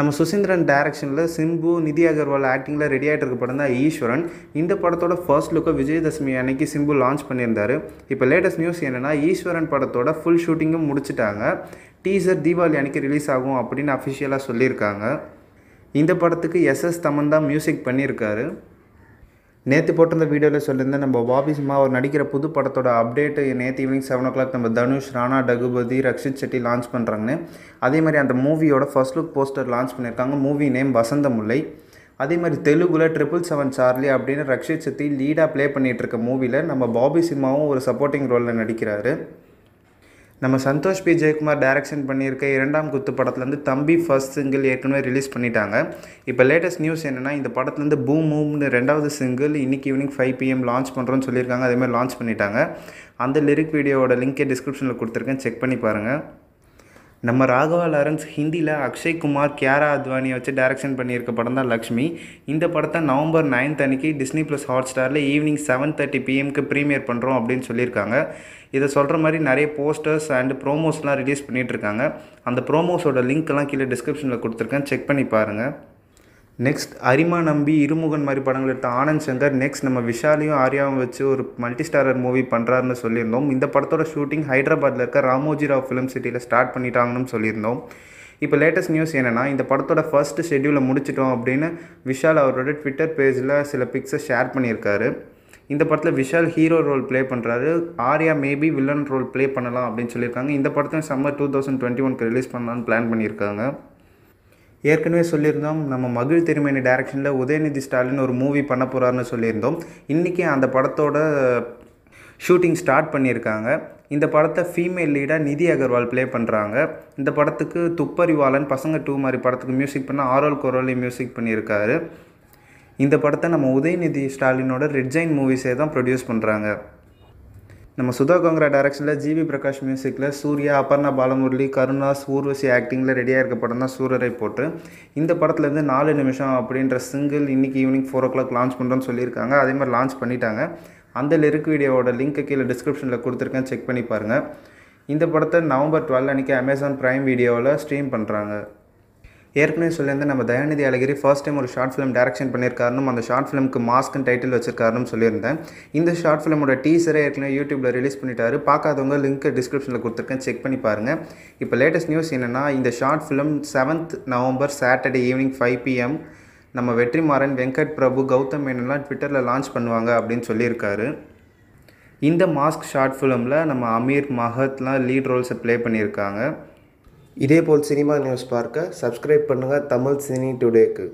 நம்ம சுசீந்திரன் டைரக்ஷனில் சிம்பு நிதி அகர்வால் ஆக்டிங்கில் ரெடி ஆகிட்டு இருக்க படம் தான் ஈஸ்வரன். இந்த படத்தோட ஃபர்ஸ்ட் லுக்கை விஜயதசமி அன்னைக்கு சிம்பு லான்ச் பண்ணியிருந்தாரு. இப்போ லேட்டஸ்ட் நியூஸ் என்னென்னா ஈஸ்வரன் படத்தோட ஃபுல் ஷூட்டிங்கும் முடிச்சிட்டாங்க. டீசர் தீபாவளி அன்னைக்கு ரிலீஸ் ஆகும் அப்படின்னு அஃபிஷியலாக சொல்லியிருக்காங்க. இந்த படத்துக்கு எஸ்எஸ் தமன் தான் மியூசிக் பண்ணியிருக்காரு. நேற்று போட்டிருந்த வீடியோவில் சொல்லியிருந்தேன் நம்ம பாபி சிம்மா அவர் நடிக்கிற புது படத்தோட அப்டேட்டு நேற்று ஈவினிங் செவன் ஓ கிளாக் நம்ம தனுஷ் ராணா டகுபதி ரக்ஷித் செட்டி லான்ச் பண்ணுறாங்கன்னு அதே மாதிரி அந்த மூவியோட ஃபர்ஸ்ட் லுக் போஸ்டர் லான்ச் பண்ணியிருக்காங்க. மூவி நேம் வசந்த முல்லை அதே மாதிரி தெலுங்குல ட்ரிபிள் செவன் சார்லி அப்படின்னு ரக்ஷித் செட்டி லீடாக ப்ளே பண்ணிகிட்டு இருக்க மூவியில் நம்ம பாபி சிம்மாவும் ஒரு சப்போர்ட்டிங் ரோலில் நடிக்கிறாரு. நம்ம சந்தோஷ் பி. ஜெயக்குமார் டைரக்ஷன் பண்ணியிருக்க இரண்டாம் குத்து படத்துலேருந்து தம்பி ஃபர்ஸ்ட் சிங்கிள் ஏற்கனவே ரிலீஸ் பண்ணிட்டாங்க. இப்போ லேட்டஸ்ட் நியூஸ் என்னென்னா இந்த படத்துலேருந்து பூம் மூம்னு ரெண்டாவது சிங்கிள் இன்றைக்கி ஈவினிங் ஃபைவ் பிஎம் லான்ச் பண்ணுறோன்னு சொல்லியிருக்காங்க. அதேமாதிரி லான்ச் பண்ணிட்டாங்க. அந்த லிரிக் வீடியோவோட லிங்கே டிஸ்கிரிப்ஷனில் கொடுத்துருக்கேன். செக் பண்ணி பாருங்கள் நம்ம ராகவா லாரன்ஸ் ஹிந்தியில் அக்ஷய் குமார் கியாரா அத்வானியை வச்சு டைரக்ஷன் பண்ணியிருக்க படம் தான் லக்ஷ்மி. இந்த படத்தை நவம்பர் நைன்த் அன்னைக்கு டிஸ்னி ப்ளஸ் ஹாட் ஸ்டாரில் ஈவினிங் செவன் தேர்ட்டி பிஎம்க்கு ப்ரீமியர் பண்ணுறோம் அப்படின்னு சொல்லியிருக்காங்க. இதை சொல்கிற மாதிரி நிறைய போஸ்டர்ஸ் அண்ட் ப்ரோமோஸ்லாம் ரிலீஸ் பண்ணிகிட்ருக்காங்க அந்த ப்ரோமோஸோட லிங்க்லாம் கீழே டிஸ்கிரிப்ஷனில் கொடுத்துருக்கேன். செக் பண்ணி பாருங்கள் நெக்ஸ்ட் அரிமா நம்பி இருமுகன் மாதிரி படங்கள் எடுத்த ஆனந்த் சங்கர் நெக்ஸ்ட் நம்ம விஷாலையும் ஆர்யாவும் வச்சு ஒரு மல்டி ஸ்டாரர் மூவி பண்ணுறாருன்னு சொல்லியிருந்தோம். இந்த படத்தோட ஷூட்டிங் ஹைதராபாத்தில் இருக்க ராமோஜி ராவ் ஃபிலிம் சிட்டியில் ஸ்டார்ட் பண்ணிட்டாங்கன்னு சொல்லியிருந்தோம். இப்போ லேட்டஸ்ட் நியூஸ் என்னென்னா இந்த படத்தோட ஃபர்ஸ்ட் ஷெட்யூலை முடிச்சிட்டோம் அப்படின்னு விஷால் அவரோட ட்விட்டர் பேஜில் சில பிக்ஸை ஷேர் பண்ணியிருக்காரு. இந்த படத்தில் விஷால் ஹீரோ ரோல் ப்ளே பண்ணுறாரு Arya maybe villain role play பண்ணலாம் அப்படின்னு சொல்லியிருக்காங்க. இந்த படத்தையும் சம்மர் டூ தௌசண்ட் டுவெண்ட்டி ஒன்க்கு ரிலீஸ் பண்ணலான்னு பிளான் பண்ணியிருக்காங்க. ஏற்கனவே சொல்லியிருந்தோம் நம்ம மகிழ் திருமேனி டைரக்ஷனில் உதயநிதி ஸ்டாலின் ஒரு மூவி பண்ண போகிறாருன்னு சொல்லியிருந்தோம். இன்றைக்கி அந்த படத்தோட ஷூட்டிங் ஸ்டார்ட் பண்ணியிருக்காங்க. இந்த படத்தை ஃபீமேல் லீடாக நிதி அகர்வால் ப்ளே பண்ணுறாங்க இந்த படத்துக்கு துப்பறிவாளன் பசங்க டூ மாதிரி படத்துக்கு மியூசிக் பண்ண ஆரோல் கொரோலி மியூசிக் பண்ணியிருக்காரு. இந்த படத்தை நம்ம உதயநிதி ஸ்டாலினோட ரெட்ஜைன் மூவிஸே தான் ப்ரொடியூஸ் பண்ணுறாங்க நம்ம சுதா டேரக்ஷனில் ஜிவி பிரகாஷ் மியூசிக்கில் சூர்யா அபர்ணா பாலமுரளி கருணாஸ் ஊர்வசி ஆக்டிங்கில் ரெடியாக இருக்க படம் தான் சூரரை போட்டு. இந்த படத்துலேருந்து நாலு நிமிஷம் அப்படின்ற சிங்கிள் இன்றைக்கி evening four o'clock launch பண்ணுறோன்னு சொல்லியிருக்காங்க. அதே மாதிரி லான்ச் பண்ணிட்டாங்க. அந்த லிரிக் வீடியோவோட லிங்க்கை கீழே டிஸ்கிரிப்ஷனில் கொடுத்துருக்கேன். செக் பண்ணி பாருங்கள் இந்த படத்தை நவம்பர் டுவெல் அன்றைக்கி அமேசான் ப்ரைம் வீடியோவில் ஸ்ட்ரீம் பண்ணுறாங்க ஏற்கனவே சொல்லியிருந்தேன் நம்ம தயாநிதி அழகிரி ஃபர்ஸ்ட் டைம் ஒரு ஷார்ட் ஃபிலிம் டேரக்ஷன் பண்ணியிருக்காருனும் அந்த ஷார்ட் ஃபிலிம்க்கு மாஸ்க்னு டைட்டில் வச்சிருக்காருன்னு சொல்லியிருந்தேன். இந்த ஷார்ட் ஃபிலிமோட டீசரை ஏற்கனவே யூடியூப்பில் ரிலீஸ் பண்ணிட்டாரு. பார்க்காதவங்க லிங்க் டிஸ்கிரிப்ஷனில் கொடுத்துருக்கேன். செக் பண்ணி பாருங்கள் இப்போ லேட்டஸ்ட் நியூஸ் என்னென்னா இந்த short film seventh November Saturday evening five PM நம்ம வெற்றிமாறன் வெங்கட் பிரபு கௌதம் மேனன்லாம் ட்விட்டரில் லான்ச் பண்ணுவாங்க அப்படின்னு சொல்லியிருக்காரு. இந்த மாஸ்க் ஷார்ட் ஃபிலிமில் நம்ம அமீர் மஹத்லாம் லீட் ரோல்ஸை ப்ளே பண்ணியிருக்காங்க. இதேபோல் சினிமா நியூஸ் பார்க்க சப்ஸ்கிரைப் பண்ணுங்கள் தமிழ் சினி டுடேக்கு.